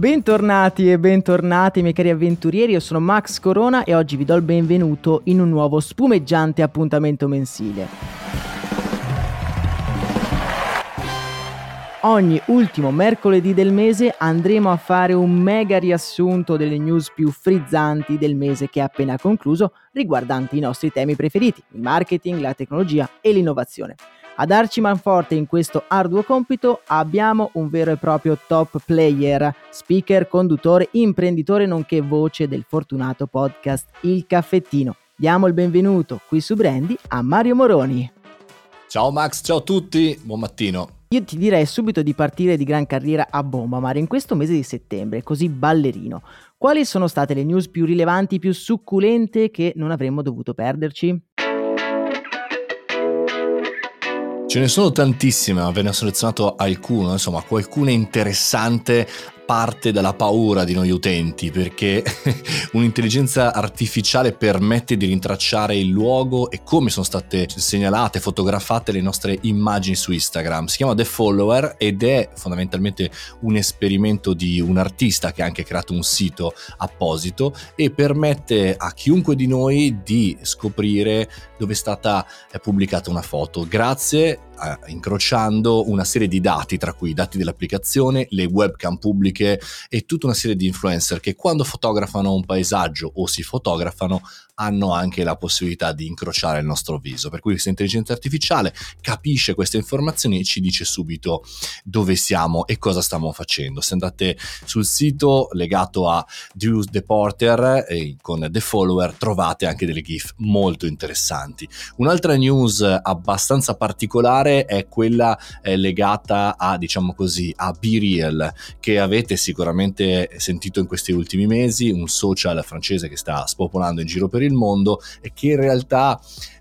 Bentornati e bentornati miei cari avventurieri, io sono Max Corona e oggi vi do il benvenuto in un nuovo spumeggiante appuntamento mensile. Ogni ultimo mercoledì del mese andremo a fare un mega riassunto delle news più frizzanti del mese che è appena concluso riguardanti i nostri temi preferiti, il marketing, la tecnologia e l'innovazione. A darci manforte in questo arduo compito abbiamo un vero e proprio top player, speaker, conduttore, imprenditore nonché voce del fortunato podcast Il Caffettino. Diamo il benvenuto qui su Brandy a Mario Moroni. Ciao Max, ciao a tutti, buon mattino. Io ti direi subito di partire di gran carriera a bomba, Mario, in questo mese di settembre, così ballerino. Quali sono state le news più rilevanti, più succulente che non avremmo dovuto perderci? Ce ne sono tantissime, ma ve ne ho selezionato alcune, insomma qualcuna interessante parte dalla paura di noi utenti perché un'intelligenza artificiale permette di rintracciare il luogo e come sono state segnalate, fotografate le nostre immagini su Instagram. Si chiama The Follower ed è fondamentalmente un esperimento di un artista che ha anche creato un sito apposito e permette a chiunque di noi di scoprire dove è stata pubblicata una foto grazie a, incrociando una serie di dati tra cui i dati dell'applicazione, le webcam pubbliche e tutta una serie di influencer che quando fotografano un paesaggio o si fotografano hanno anche la possibilità di incrociare il nostro viso. Per cui questa intelligenza artificiale capisce queste informazioni e ci dice subito dove siamo e cosa stiamo facendo. Se andate sul sito legato a Drew The Porter eh, con The Follower trovate anche delle GIF molto interessanti. Un'altra news abbastanza particolare è quella eh, legata a, diciamo così, a Be Real, che avete sicuramente sentito in questi ultimi mesi, un social francese che sta spopolando in giro per il il mondo e che in realtà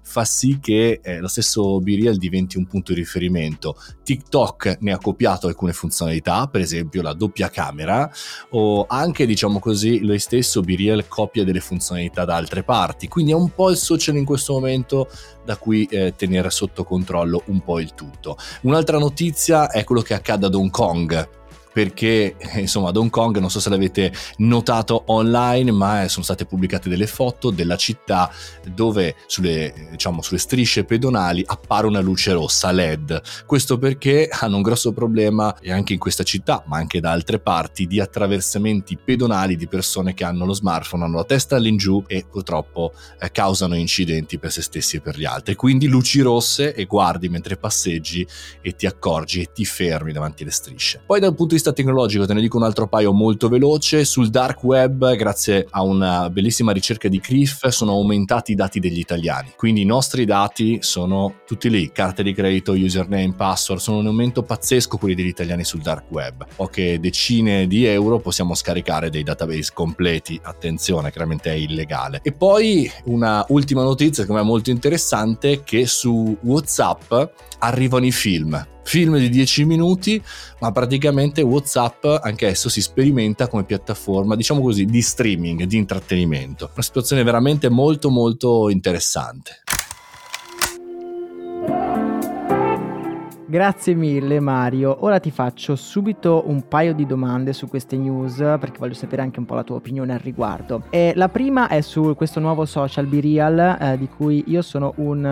fa sì che eh, lo stesso Biriel diventi un punto di riferimento. TikTok ne ha copiato alcune funzionalità, per esempio la doppia camera, o anche, diciamo così, lui stesso Biriel copia delle funzionalità da altre parti, quindi è un po' il social in questo momento da cui eh, tenere sotto controllo un po' il tutto. Un'altra notizia è quello che accade ad Hong Kong perché insomma ad Hong Kong non so se l'avete notato online ma sono state pubblicate delle foto della città dove sulle, diciamo, sulle strisce pedonali appare una luce rossa LED questo perché hanno un grosso problema e anche in questa città ma anche da altre parti di attraversamenti pedonali di persone che hanno lo smartphone hanno la testa all'ingiù e purtroppo eh, causano incidenti per se stessi e per gli altri. Quindi luci rosse e guardi mentre passeggi e ti accorgi e ti fermi davanti alle strisce. Poi dal punto di vista vista tecnologico te ne dico un altro paio molto veloce. Sul dark web, grazie a una bellissima ricerca di CRIF, sono aumentati i dati degli italiani. Quindi i nostri dati sono tutti lì, carte di credito, username, password, sono un aumento pazzesco quelli degli italiani sul dark web. Poche decine di euro possiamo scaricare dei database completi, attenzione, chiaramente è illegale. E poi una ultima notizia che è molto interessante che su WhatsApp arrivano i film film di 10 minuti, ma praticamente WhatsApp anche esso si sperimenta come piattaforma, diciamo così, di streaming, di intrattenimento. Una situazione veramente molto molto interessante. Grazie mille Mario, ora ti faccio subito un paio di domande su queste news perché voglio sapere anche un po' la tua opinione al riguardo. E la prima è su questo nuovo social BeReal eh, di cui io sono un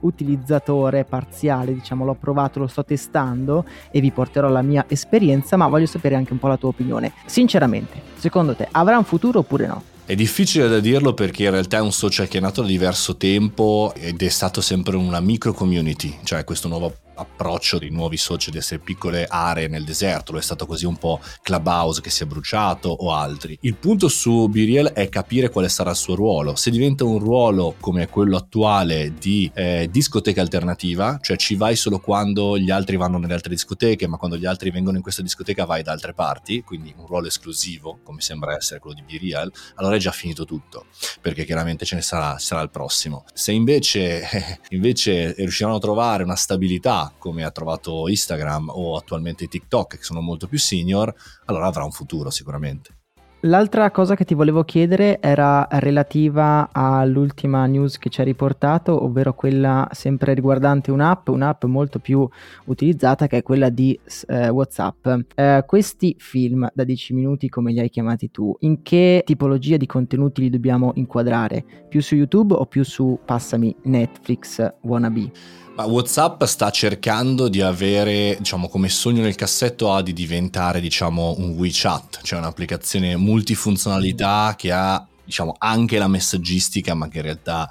uh, utilizzatore parziale, diciamo l'ho provato, lo sto testando e vi porterò la mia esperienza, ma voglio sapere anche un po' la tua opinione. Sinceramente, secondo te avrà un futuro oppure no? È difficile da dirlo perché in realtà è un social che è nato da diverso tempo ed è stato sempre una micro community, cioè questo nuovo approccio di nuovi social di essere piccole aree nel deserto, lo è stato così un po' Clubhouse che si è bruciato o altri. Il punto su Biriel è capire quale sarà il suo ruolo. Se diventa un ruolo come quello attuale di eh, discoteca alternativa, cioè ci vai solo quando gli altri vanno nelle altre discoteche, ma quando gli altri vengono in questa discoteca vai da altre parti, quindi un ruolo esclusivo, come sembra essere quello di Biriel, allora è già finito tutto, perché chiaramente ce ne sarà, sarà il prossimo. Se invece, invece riusciranno a trovare una stabilità come ha trovato Instagram o attualmente TikTok, che sono molto più senior, allora avrà un futuro sicuramente. L'altra cosa che ti volevo chiedere era relativa all'ultima news che ci hai riportato, ovvero quella sempre riguardante un'app, un'app molto più utilizzata che è quella di eh, WhatsApp. Eh, questi film da 10 minuti, come li hai chiamati tu, in che tipologia di contenuti li dobbiamo inquadrare? Più su YouTube o più su, passami, Netflix wannabe? Ma WhatsApp sta cercando di avere, diciamo, come sogno nel cassetto ha di diventare, diciamo, un WeChat, cioè un'applicazione multifunzionalità che ha, diciamo, anche la messaggistica, ma che in realtà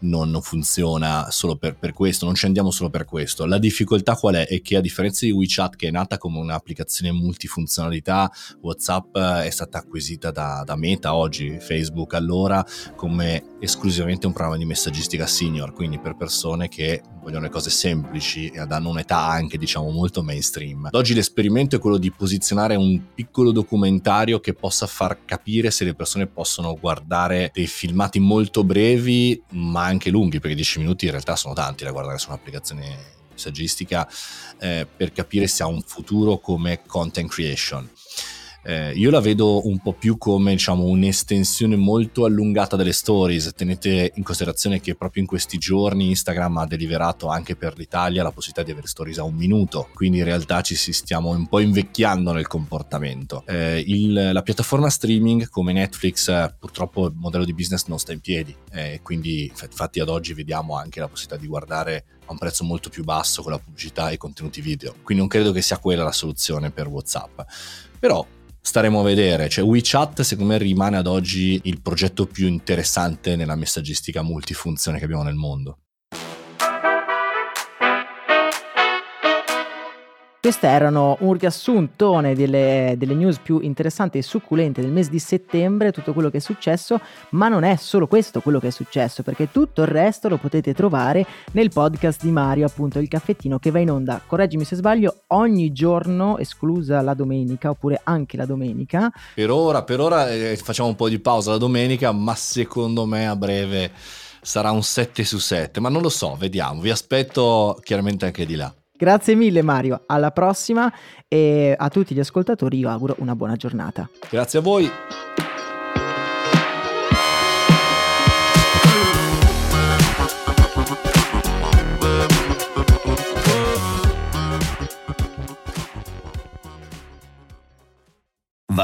non, funziona solo per, per, questo, non ci andiamo solo per questo. La difficoltà qual è? È che a differenza di WeChat che è nata come un'applicazione multifunzionalità, WhatsApp è stata acquisita da, da Meta oggi, Facebook allora, come esclusivamente un programma di messaggistica senior, quindi per persone che vogliono le cose semplici e hanno un'età anche diciamo molto mainstream. Ad oggi l'esperimento è quello di posizionare un piccolo documentario che possa far capire se le persone possono guardare dei filmati molto brevi ma anche lunghi, perché 10 minuti in realtà sono tanti da guardare su un'applicazione messaggistica, eh, per capire se ha un futuro come content creation. Eh, io la vedo un po' più come diciamo, un'estensione molto allungata delle stories. Tenete in considerazione che proprio in questi giorni Instagram ha deliberato anche per l'Italia la possibilità di avere stories a un minuto, quindi in realtà ci si stiamo un po' invecchiando nel comportamento. Eh, il, la piattaforma streaming come Netflix purtroppo il modello di business non sta in piedi, eh, quindi infatti ad oggi vediamo anche la possibilità di guardare a un prezzo molto più basso con la pubblicità e i contenuti video. Quindi non credo che sia quella la soluzione per WhatsApp. Però staremo a vedere. Cioè, WeChat, secondo me, rimane ad oggi il progetto più interessante nella messaggistica multifunzione che abbiamo nel mondo. Queste erano un riassuntone delle, delle, news più interessanti e succulente del mese di settembre, tutto quello che è successo, ma non è solo questo quello che è successo, perché tutto il resto lo potete trovare nel podcast di Mario, appunto il caffettino che va in onda, correggimi se sbaglio, ogni giorno, esclusa la domenica, oppure anche la domenica. Per ora, per ora eh, facciamo un po' di pausa la domenica, ma secondo me a breve sarà un 7 su 7, ma non lo so, vediamo, vi aspetto chiaramente anche di là. Grazie mille Mario, alla prossima e a tutti gli ascoltatori io auguro una buona giornata. Grazie a voi.